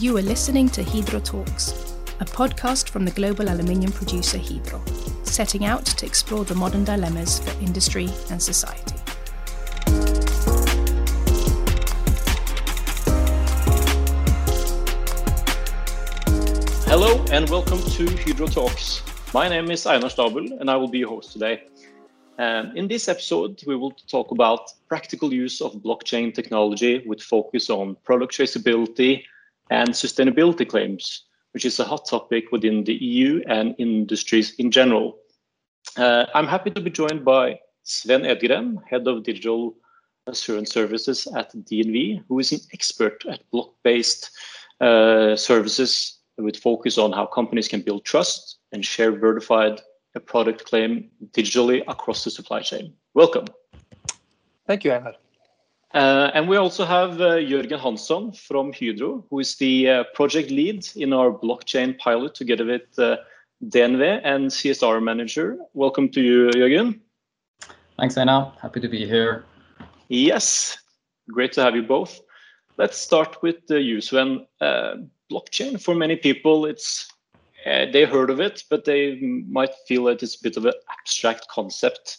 You are listening to Hydro Talks, a podcast from the global aluminium producer Hydro, setting out to explore the modern dilemmas for industry and society. Hello and welcome to Hydro Talks. My name is Einar Stabel and I will be your host today. Um, in this episode, we will talk about practical use of blockchain technology with focus on product traceability and sustainability claims, which is a hot topic within the EU and industries in general. Uh, I'm happy to be joined by Sven Edgren, Head of Digital Assurance Services at DNV, who is an expert at block-based uh, services with focus on how companies can build trust and share verified product claim digitally across the supply chain. Welcome. Thank you, Einar. Uh, and we also have uh, Jørgen Hansson from Hydro, who is the uh, project lead in our blockchain pilot together with uh, DNV and CSR manager. Welcome to you, Jørgen. Thanks, Einar. Happy to be here. Yes, great to have you both. Let's start with uh, you, Sven. Uh, blockchain, for many people, it's uh, they heard of it, but they might feel that it's a bit of an abstract concept.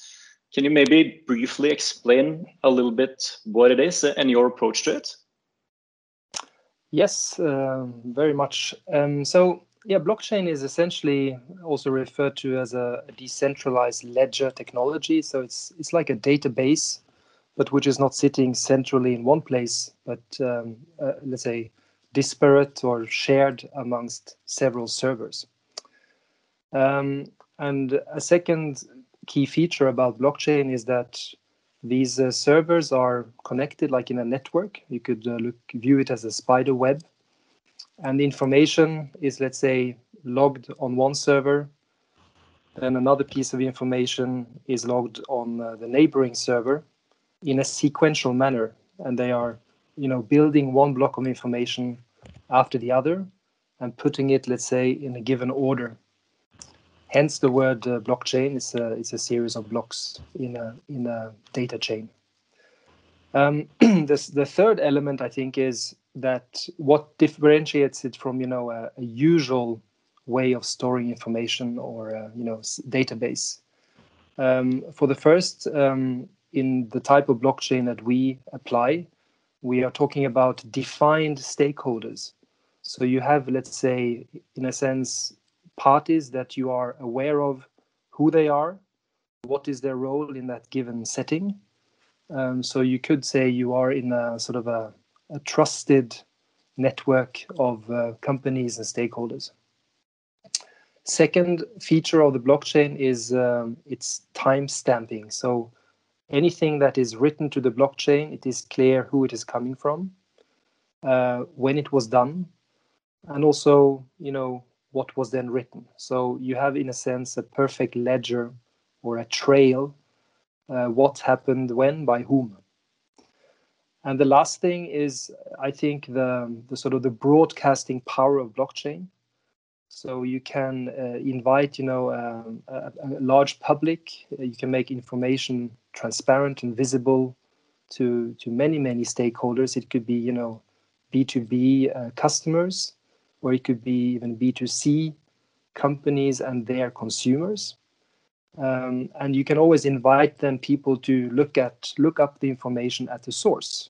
Can you maybe briefly explain a little bit what it is and your approach to it? Yes, uh, very much. Um, so, yeah, blockchain is essentially also referred to as a decentralized ledger technology. So it's it's like a database, but which is not sitting centrally in one place, but um, uh, let's say disparate or shared amongst several servers. Um, and a second key feature about blockchain is that these uh, servers are connected like in a network. You could uh, look view it as a spider web. And the information is, let's say, logged on one server. Then another piece of information is logged on uh, the neighboring server in a sequential manner. And they are, you know, building one block of information after the other and putting it, let's say, in a given order Hence, the word uh, blockchain is a, is a series of blocks in a, in a data chain. Um, this, the third element, I think, is that what differentiates it from, you know, a, a usual way of storing information or, a, you know, database. Um, for the first, um, in the type of blockchain that we apply, we are talking about defined stakeholders. So you have, let's say, in a sense, parties that you are aware of who they are, what is their role in that given setting. Um, so you could say you are in a sort of a, a trusted network of uh, companies and stakeholders. Second feature of the blockchain is um, its time stamping. So anything that is written to the blockchain, it is clear who it is coming from, uh, when it was done, and also, you know, what was then written. So you have, in a sense, a perfect ledger or a trail uh, what happened when by whom. And the last thing is, I think, the, the sort of the broadcasting power of blockchain. So you can uh, invite, you know, um, a, a, large public. You can make information transparent and visible to to many many stakeholders. It could be, you know, B two B uh, customers or it could be even B2C companies and their consumers. Um, and you can always invite them people to look at look up the information at the source.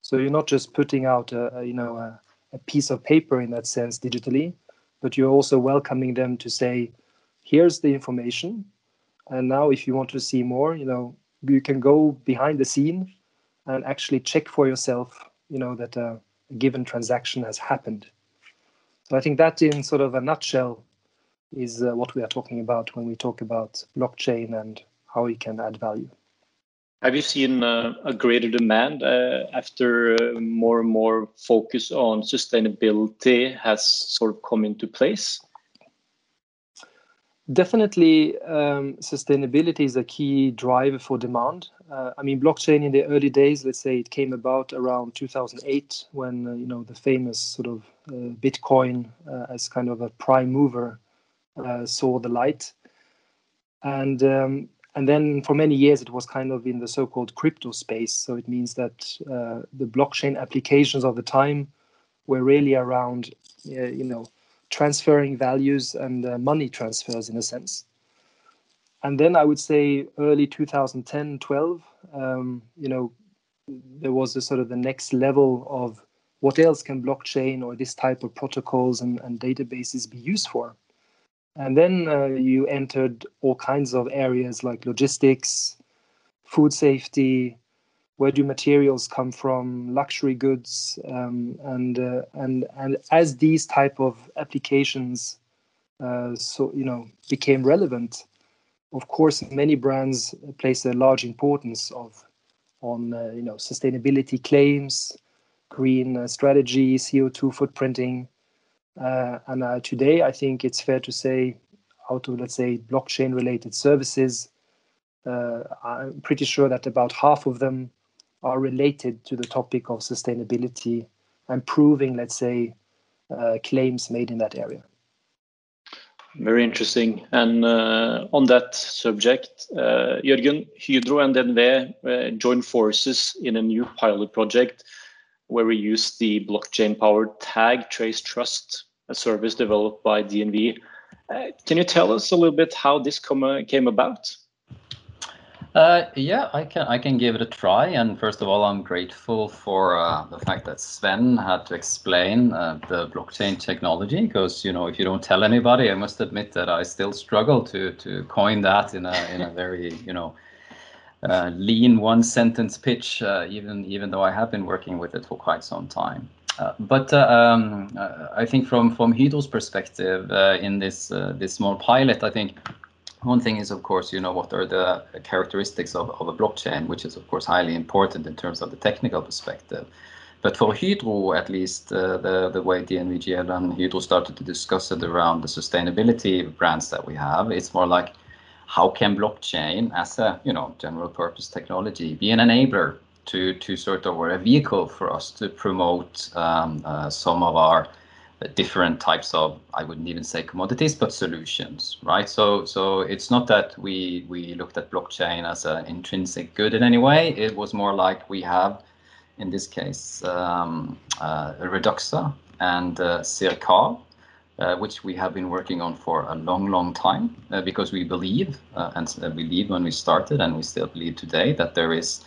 So you're not just putting out a, a you know a, a, piece of paper in that sense digitally, but you're also welcoming them to say, here's the information, and now if you want to see more, you know you can go behind the scene and actually check for yourself, you know that a given transaction has happened. So I think that, in sort of a nutshell, is uh, what we are talking about when we talk about blockchain and how we can add value. Have you seen uh, a greater demand uh, after uh, more and more focus on sustainability has sort of come into place? Definitely, um, sustainability is a key driver for demand. Uh, I mean, blockchain in the early days, let's say it came about around 2008 when uh, you know the famous sort of uh, Bitcoin uh, as kind of a prime mover uh, saw the light, and um, and then for many years it was kind of in the so-called crypto space. So it means that uh, the blockchain applications of the time were really around, you know, transferring values and uh, money transfers in a sense. And then I would say early 2010, 12, um, you know, there was a sort of the next level of what else can blockchain or this type of protocols and, and databases be used for? And then uh, you entered all kinds of areas like logistics, food safety, where do materials come from, luxury goods, um, and uh, and and as these type of applications, uh, so you know, became relevant, of course, many brands place a large importance of on uh, you know sustainability claims, green uh, strategy, CO2 footprinting, uh, and uh, today I think it's fair to say, out of let's say blockchain related services, I'm pretty sure that about half of them are related to the topic of sustainability and proving, let's say, uh, claims made in that area. Very interesting. And uh, on that subject, uh, Jørgen, Hydro and DNV uh, joined forces in a new pilot project where we use the blockchain-powered tag Trace Trust, a service developed by DNV. Uh, can you tell us a little bit how this come, came about? Uh, yeah, I can I can give it a try. And first of all, I'm grateful for uh, the fact that Sven had to explain uh, the blockchain technology because you know if you don't tell anybody, I must admit that I still struggle to to coin that in a in a very you know uh, lean one sentence pitch, uh, even even though I have been working with it for quite some time. Uh, but um, I think from from Hydro's perspective in this this small pilot, I think one thing is, of course, you know, what are the characteristics of, of a blockchain, which is, of course, highly important in terms of the technical perspective. But for Hydro, at least, uh, the, the way DNVGL and Hydro started to discuss it around the sustainability brands that we have, it's more like how can blockchain as a you know general purpose technology be an enabler to to sort of or a vehicle for us to promote um, uh, some of our different types of I wouldn't even say commodities, but solutions, right? So so it's not that we we looked at blockchain as an intrinsic good in any way. It was more like we have, in this case, um, uh, Reduxa and uh, uh, which we have been working on for a long, long time uh, because we believe uh, and believe when we started and we still believe today that there is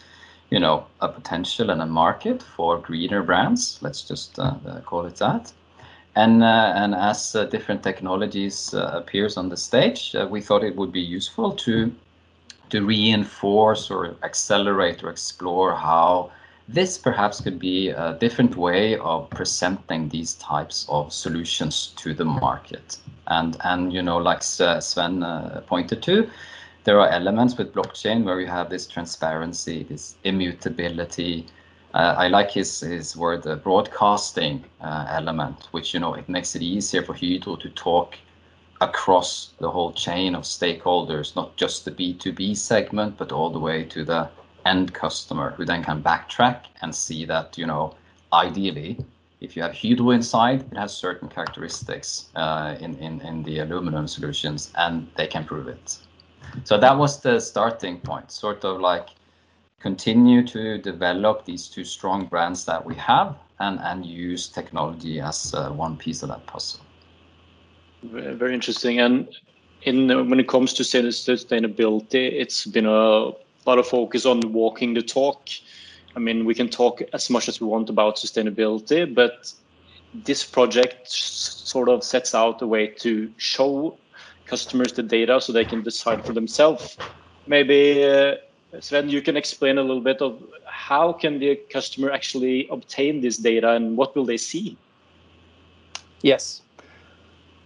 you know a potential and a market for greener brands let's just uh, call it that and, uh, and as uh, different technologies uh, appears on the stage, we thought it would be useful to, to reinforce or accelerate or explore how this perhaps could be a different way of presenting these types of solutions to the market. And, and you know, like Sven uh, pointed to, there are elements with blockchain where you have this transparency, this immutability, uh, I like his his word the broadcasting uh, element, which you know it makes it easier for Hydro to talk across the whole chain of stakeholders, not just the B2B segment, but all the way to the end customer, who then can backtrack and see that you know ideally, if you have Hydro inside, it has certain characteristics uh, in, in in the aluminum solutions, and they can prove it. So that was the starting point, sort of like continue to develop these two strong brands that we have and, use technology as uh, one piece of that puzzle. Very interesting. When it comes to sustainability, it's been a lot of focus on walking the talk. I mean, we can talk as much as we want about sustainability, but this project sort of sets out a way to show customers the data so they can decide for themselves. Maybe uh, Sven, you can explain a little bit of how can the customer actually obtain this data and what will they see? Yes.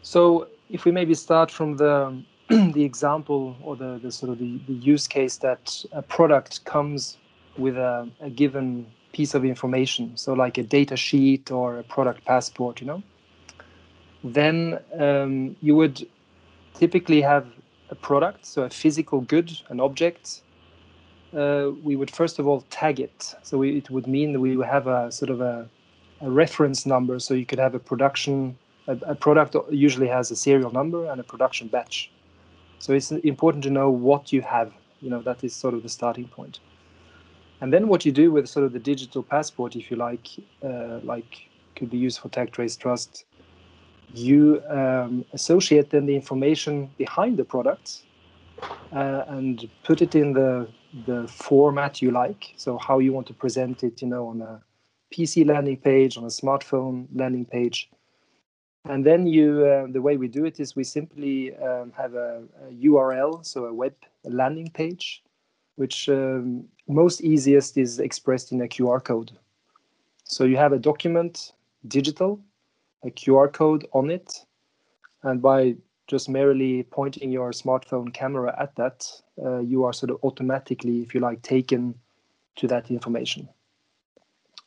So if we maybe start from the the example or the, the sort of the, the use case that a product comes with a, a given piece of information, so like a data sheet or a product passport, you know, then um, you would typically have a product, so a physical good, an object, uh, we would first of all tag it. So we, it would mean that we would have a sort of a, a reference number. So you could have a production, a, a, product usually has a serial number and a production batch. So it's important to know what you have. You know, that is sort of the starting point. And then what you do with sort of the digital passport, if you like, uh, like could be used for tag trace trust. You um, associate then the information behind the product uh, and put it in the the format you like. So how you want to present it, you know, on a PC landing page, on a smartphone landing page. And then you, uh, the way we do it is we simply um, have a, a, URL, so a web landing page, which um, most easiest is expressed in a QR code. So you have a document, digital, a QR code on it, and by just merely pointing your smartphone camera at that, uh, you are sort of automatically, if you like, taken to that information.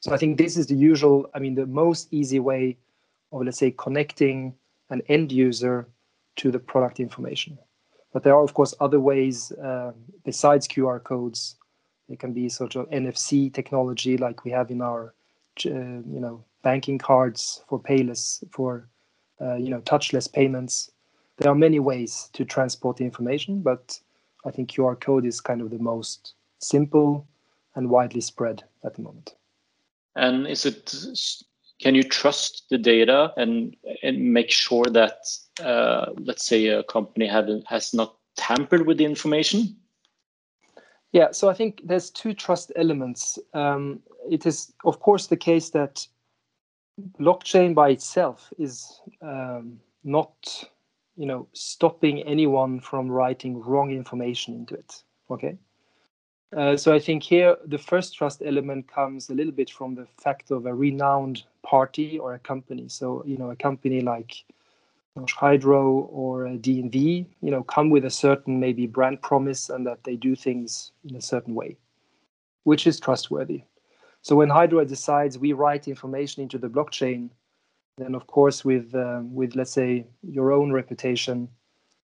So I think this is the usual, I mean, the most easy way of, let's say, connecting an end user to the product information. But there are, of course, other ways uh, besides QR codes. It can be sort of NFC technology, like we have in our, uh, you know, banking cards for payless, for, uh, you know, touchless payments there are many ways to transport the information, but I think QR code is kind of the most simple and widely spread at the moment. And is it? Can you trust the data and and make sure that, uh, let's say, a company have, has not tampered with the information? Yeah, so I think there's two trust elements. Um, it is, of course, the case that blockchain by itself is um, not you know stopping anyone from writing wrong information into it okay uh, so i think here the first trust element comes a little bit from the fact of a renowned party or a company so you know a company like Hydro or DNV, you know, come with a certain maybe brand promise and that they do things in a certain way, which is trustworthy. So when Hydro decides we write information into the blockchain then of course with um, with let's say your own reputation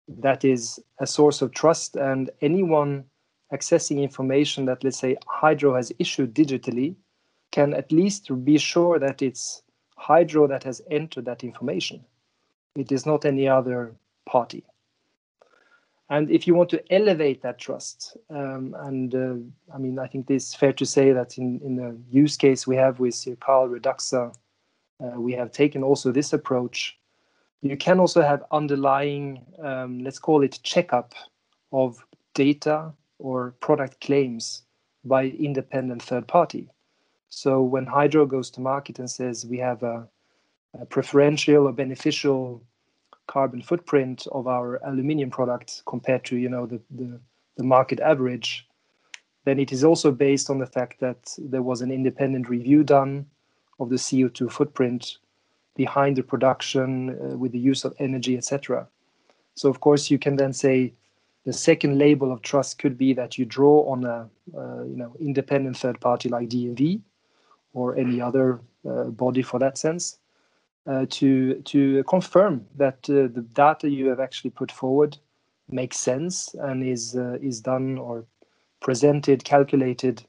that is a source of trust. And anyone accessing information that let's say hydro has issued digitally can at least be sure that it's hydro that has entered that information. It is not any other party. And if you want to elevate that trust um, and uh, i mean i think it's fair to say that in, in the use case we have with Carl Reduxa uh, we have taken also this approach. You can also have underlying, um, let's call it checkup of data or product claims by independent third party. So when Hydro goes to market and says we have a, a preferential or beneficial carbon footprint of our aluminium product compared to you know the, the, the market average, then it is also based on the fact that there was an independent review done of the CO2 footprint behind the production uh, with the use of energy, etc. So of course you can then say the second label of trust could be that you draw on a uh, you know independent third party like DNV or any other uh, body for that sense uh, to to confirm that uh, the data you have actually put forward makes sense and is uh, is done or presented calculated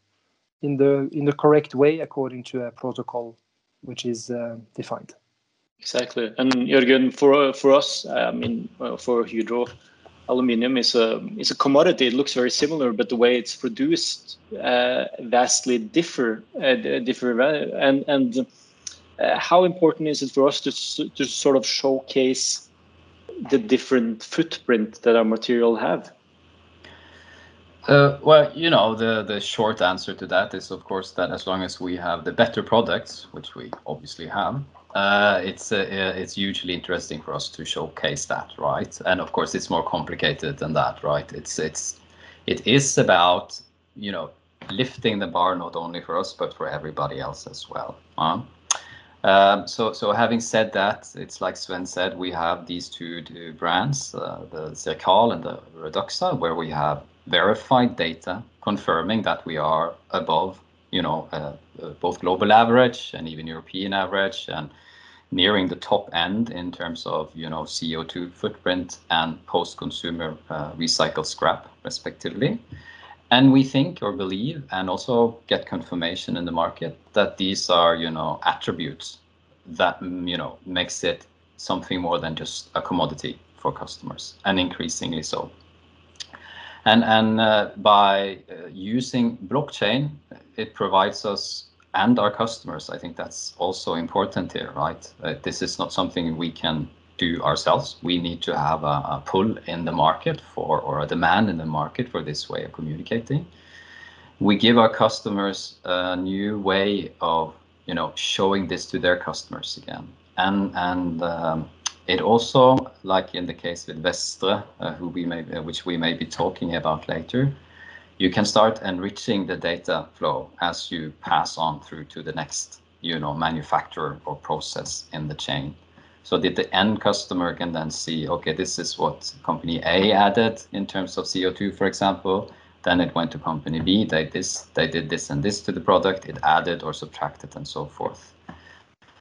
in the in the correct way according to a protocol which is uh, defined. Exactly, and Jørgen, for uh, for us, I mean, for Hydro, aluminium is a is a commodity. It looks very similar, but the way it's produced uh, vastly differ uh, differ. And and uh, how important is it for us to to sort of showcase the different footprint that our material have? Uh, well, you know, the, short answer to that is, of course, that as long as we have the better products, which we obviously have, uh, it's uh, it's hugely interesting for us to showcase that, right? And of course, it's more complicated than that, right? It's it's it is about you know lifting the bar not only for us but for everybody else as well. Um, so, so having said that, it's like Sven said, we have these two, brands, the Circal and the Reduxa, where we have verified data confirming that we are above, you know, uh, uh, both global average and even European average and nearing the top end in terms of, you know, CO2 footprint and post-consumer uh, recycled scrap, respectively. And we think or believe and also get confirmation in the market that these are, you know, attributes that, you know, makes it something more than just a commodity for customers and increasingly so. And, and uh, by uh, using blockchain, it provides us and our customers. I think that's also important here, right? Uh, this is not something we can do ourselves. We need to have a, a, pull in the market for, or a demand in the market for this way of communicating. We give our customers a new way of, you know, showing this to their customers again. And, and um, it also, like in the case with Vestre, uh, uh, which we may be talking about later, you can start enriching the data flow as you pass on through to the next manufacturer or process in the chain. So that the end customer can then see okay this is what company a added in terms of co2 for example. Then it went to company b they this they did this and this to the product it added or subtracted and so forth.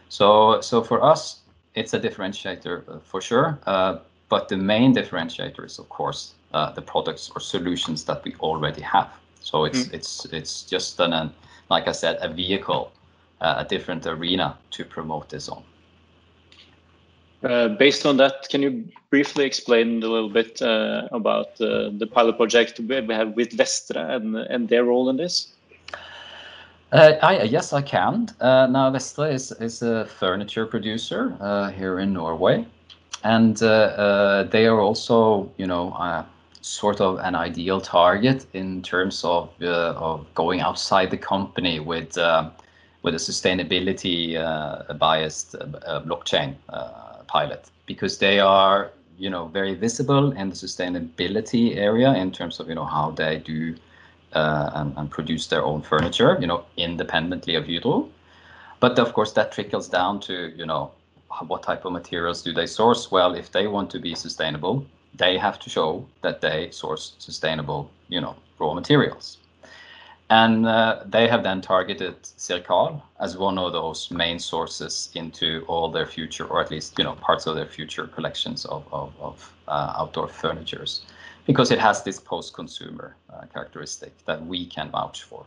So so for us it's a differentiator uh, for sure uh, but the main differentiator is of course uh, the products or solutions that we already have. So it's mm. it's it's just an, an, like I said, a vehicle, uh, a different arena to promote this on. Uh, based on that, can you briefly explain a little bit uh, about the pilot project we have with Vestre and and their role in this? Uh, I, yes, I can. Uh, now, Vestre is, is a furniture producer uh, here in Norway, and they are also, you know, sort of an ideal target in terms of uh, of going outside the company with uh, with a sustainability uh, biased uh, blockchain uh, pilot because they are you know very visible in the sustainability area in terms of you know how they do uh, and, and, produce their own furniture you know independently of Hydro. But of course that trickles down to you know what type of materials do they source? Well if they want to be sustainable they have to show that they source sustainable, you know, raw materials. And uh, they have then targeted CIRCAL as one of those main sources into all their future, or at least you know parts of their future collections of, of, of uh, outdoor furnitures, because it has this post-consumer uh, characteristic that we can vouch for.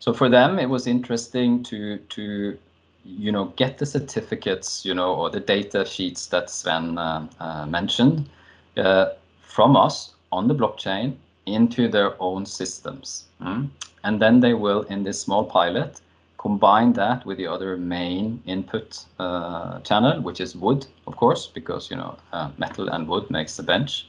So for them, it was interesting to to you know get the certificates, you know, or the data sheets that Sven uh, uh, mentioned uh, from us on the blockchain into their own systems. Mm? And then they will, in this small pilot, combine that with the other main input uh, channel, which is wood, of course, because you know uh, metal and wood makes the bench.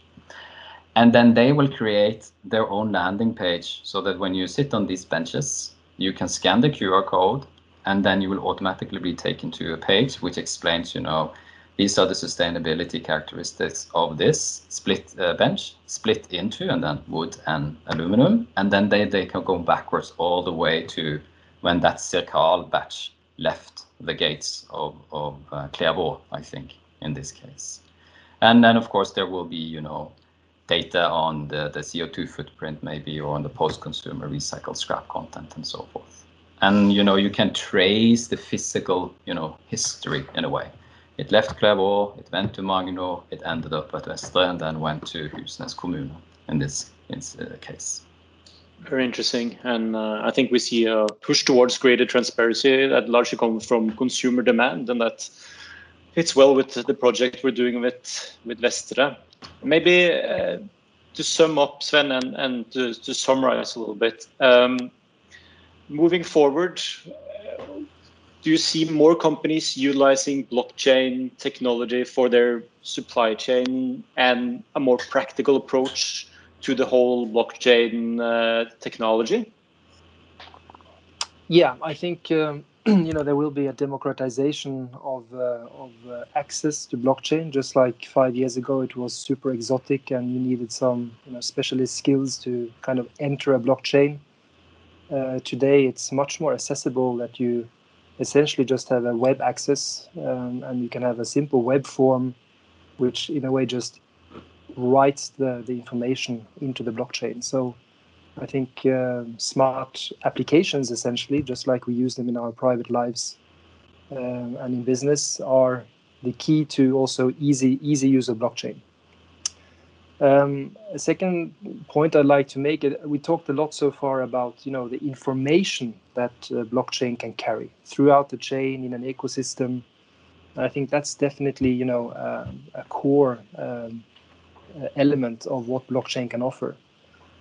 And then they will create their own landing page so that when you sit on these benches, you can scan the QR code, and then you will automatically be taken to a page which explains, you know, these are the sustainability characteristics of this split uh, bench, split into and then wood and aluminum. And then they, they can go backwards all the way to when that CIRCAL batch left the gates of, of uh, Clervaux, I think, in this case. And then, of course, there will be, you know, data on the, the CO2 footprint maybe or on the post-consumer recycled scrap content and so forth. And, you know, you can trace the physical, you know, history in a way it left Clervaux, it went to Magnor, it ended up at Vestre, and then went to Husnes kommune in this, in uh, case. Very interesting. And uh, I think we see a push towards greater transparency that largely comes from consumer demand, and that fits well with the project we're doing with, with Vestre. Maybe uh, to sum up, Sven, and, and to, to summarize a little bit, um, moving forward, do you see more companies utilizing blockchain technology for their supply chain and a more practical approach to the whole blockchain uh, technology? Yeah, I think um, you know there will be a democratization of uh, of uh, access to blockchain. Just like five years ago, it was super exotic, and you needed some you know specialist skills to kind of enter a blockchain. Uh, today, it's much more accessible that you essentially just have a web access um, and you can have a simple web form which in a way just writes the, the information into the blockchain so i think uh, smart applications essentially just like we use them in our private lives um, and in business are the key to also easy easy use of blockchain um, a second point I'd like to make it we talked a lot so far about you know the information that uh, blockchain can carry throughout the chain in an ecosystem. I think that's definitely you know uh, a core um, uh, element of what blockchain can offer.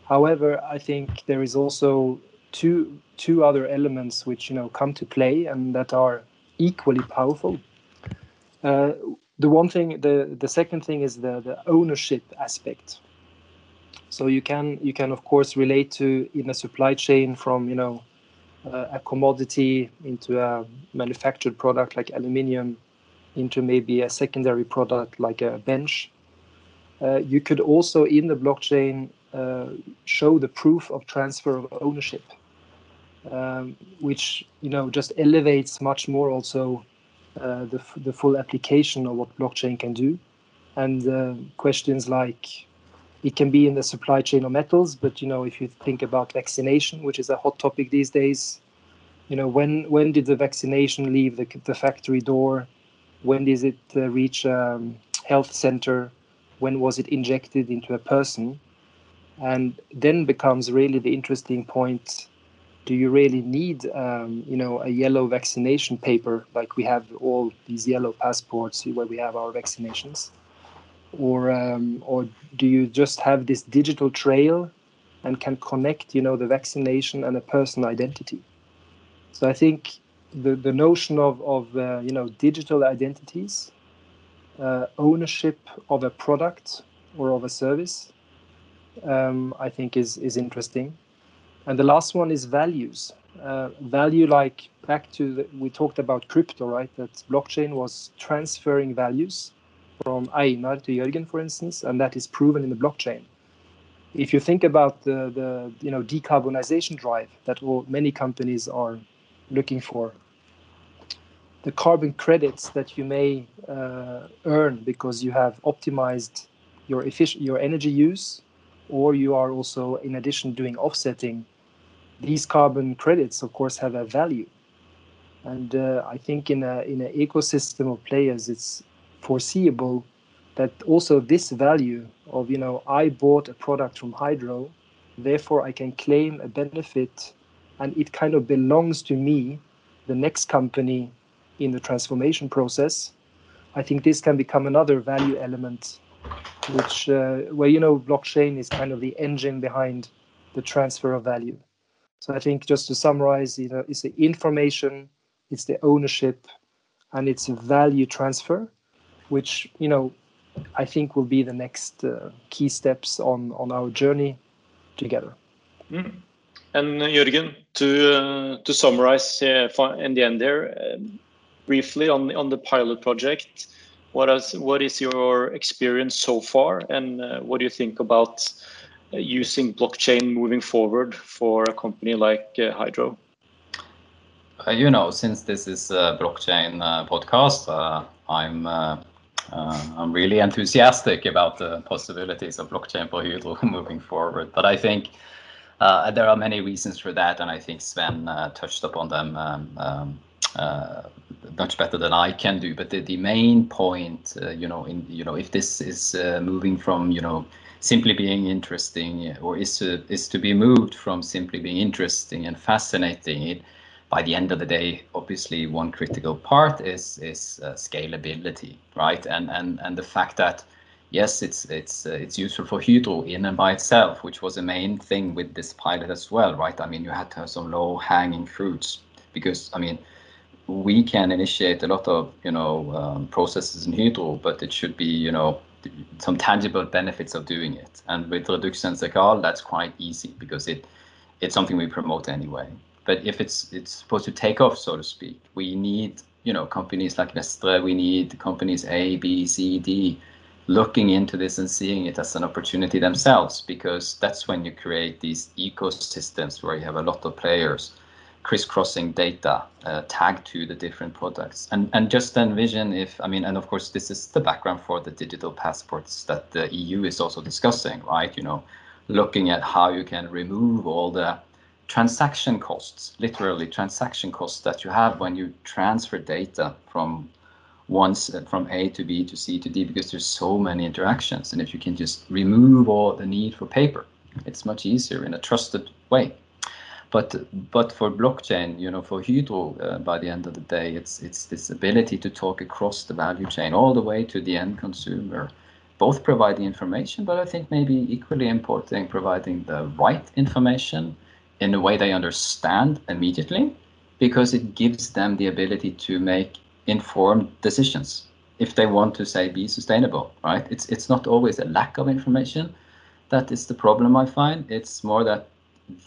However, I think there is also two two other elements which you know come to play and that are equally powerful. Uh, the one thing, the the second thing is the the ownership aspect. So you can you can of course relate to in a supply chain from you know uh, a commodity into a manufactured product like aluminium into maybe a secondary product like a bench. Uh, you could also in the blockchain show the proof of transfer of ownership, um, which you know just elevates much more also uh, the the full application of what blockchain can do, and uh, questions like it can be in the supply chain of metals, but you know if you think about vaccination, which is a hot topic these days, you know when when did the vaccination leave the the factory door? When did it uh, reach a um, health center? When was it injected into a person? And then becomes really the interesting point do you really need um, you know a yellow vaccination paper like we have all these yellow passports where we have our vaccinations? Or um, or do you just have this digital trail and can connect you know the vaccination and a person identity? So i think the, the notion of, of uh, you know digital identities uh, ownership of a product or of a service um, I think is is interesting. And the last one is values. Uh, value, like back to the, we talked about crypto, right? That blockchain was transferring values from Einar to Jørgen, for instance, and that is proven in the blockchain. If you think about the, the you know decarbonization drive that all, many companies are looking for, the carbon credits that you may uh, earn because you have optimized your efficient your energy use or you are also, in addition, doing offsetting, these carbon credits, of course, have a value. And uh, I think in a in an ecosystem of players, it's foreseeable that also this value of you know I bought a product from Hydro, therefore I can claim a benefit, and it kind of belongs to me, the next company, in the transformation process. I think this can become another value element which uh, where you know blockchain is kind of the engine behind the transfer of value. So I think just to summarize, you know, it's the information, it's the ownership, and it's value transfer, which you know I think will be the next uh, key steps on on our journey together. Mm. And uh, Jørgen, to uh, to summarize uh, in the end there, um, briefly on on the pilot project, what is what is your experience so far, and uh, what do you think about uh, using blockchain moving forward for a company like uh, Hydro? Uh, you know, since this is a blockchain uh, podcast, uh, I'm I'm really enthusiastic about the possibilities of blockchain for Hydro moving forward. But I think there are many reasons for that, and I think Sven touched upon them. Um, um, much better than I can do. But the, the main point, uh, you know, in you know, if this is uh, moving from you know simply being interesting, or is to is to be moved from simply being interesting and fascinating, it by the end of the day, obviously one critical part is is uh, scalability, right? And and and the fact that yes, it's it's uh, it's useful for Hydro in and by itself, which was the main thing with this pilot as well, right? I mean, you had to have some low hanging fruits because I mean we can initiate a lot of you know um, processes in Hydro, but it should be you know some tangible benefits of doing it. And with Redux and that's quite easy because it it's something we promote anyway. But if it's it's supposed to take off, so to speak, we need you know companies like Vestre, we need companies A, B, C, D looking into this and seeing it as an opportunity themselves because that's when you create these ecosystems where you have a lot of players crisscrossing data uh, tagged to the different products. And, and just envision if, I mean, and of course, this is the background for the digital passports that the EU is also discussing, right? You know, looking at how you can remove all the transaction costs, literally transaction costs that you have when you transfer data from once from A to B to C to D because there's so many interactions. And if you can just remove all the need for paper, it's much easier in a trusted way. But but for blockchain, you know, for Hydro, uh, by the end of the day, it's it's this ability to talk across the value chain all the way to the end consumer, both providing information, but I think maybe equally important, providing the right information in a way they understand immediately because it gives them the ability to make informed decisions if they want to say be sustainable right? It's it's not always a lack of information that is the problem i find. It's more that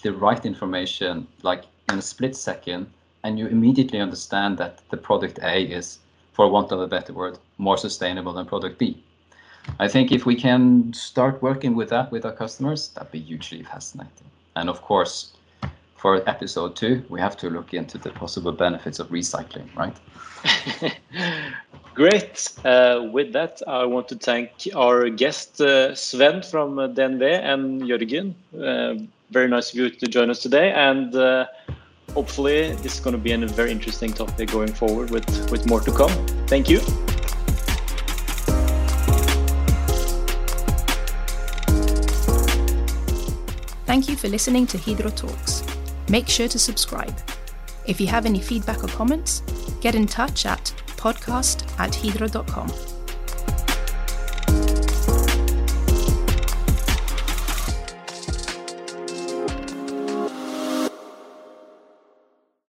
the right information like in a split second and you immediately understand that the product a is for want of a better word more sustainable than product b i think if we can start working with that with our customers that'd be hugely fascinating and of course for episode two, we have to look into the possible benefits of recycling, right? Great. Uh, with that, I want to thank our guest uh, Sven from uh, DNV and Jørgen. Uh, very nice of you to join us today, and uh, hopefully, this is going to be a very interesting topic going forward with with more to come. Thank you. Thank you for listening to Hydro Talks. Make sure to subscribe. If you have any feedback or comments, get in touch at podcast at hydro.com.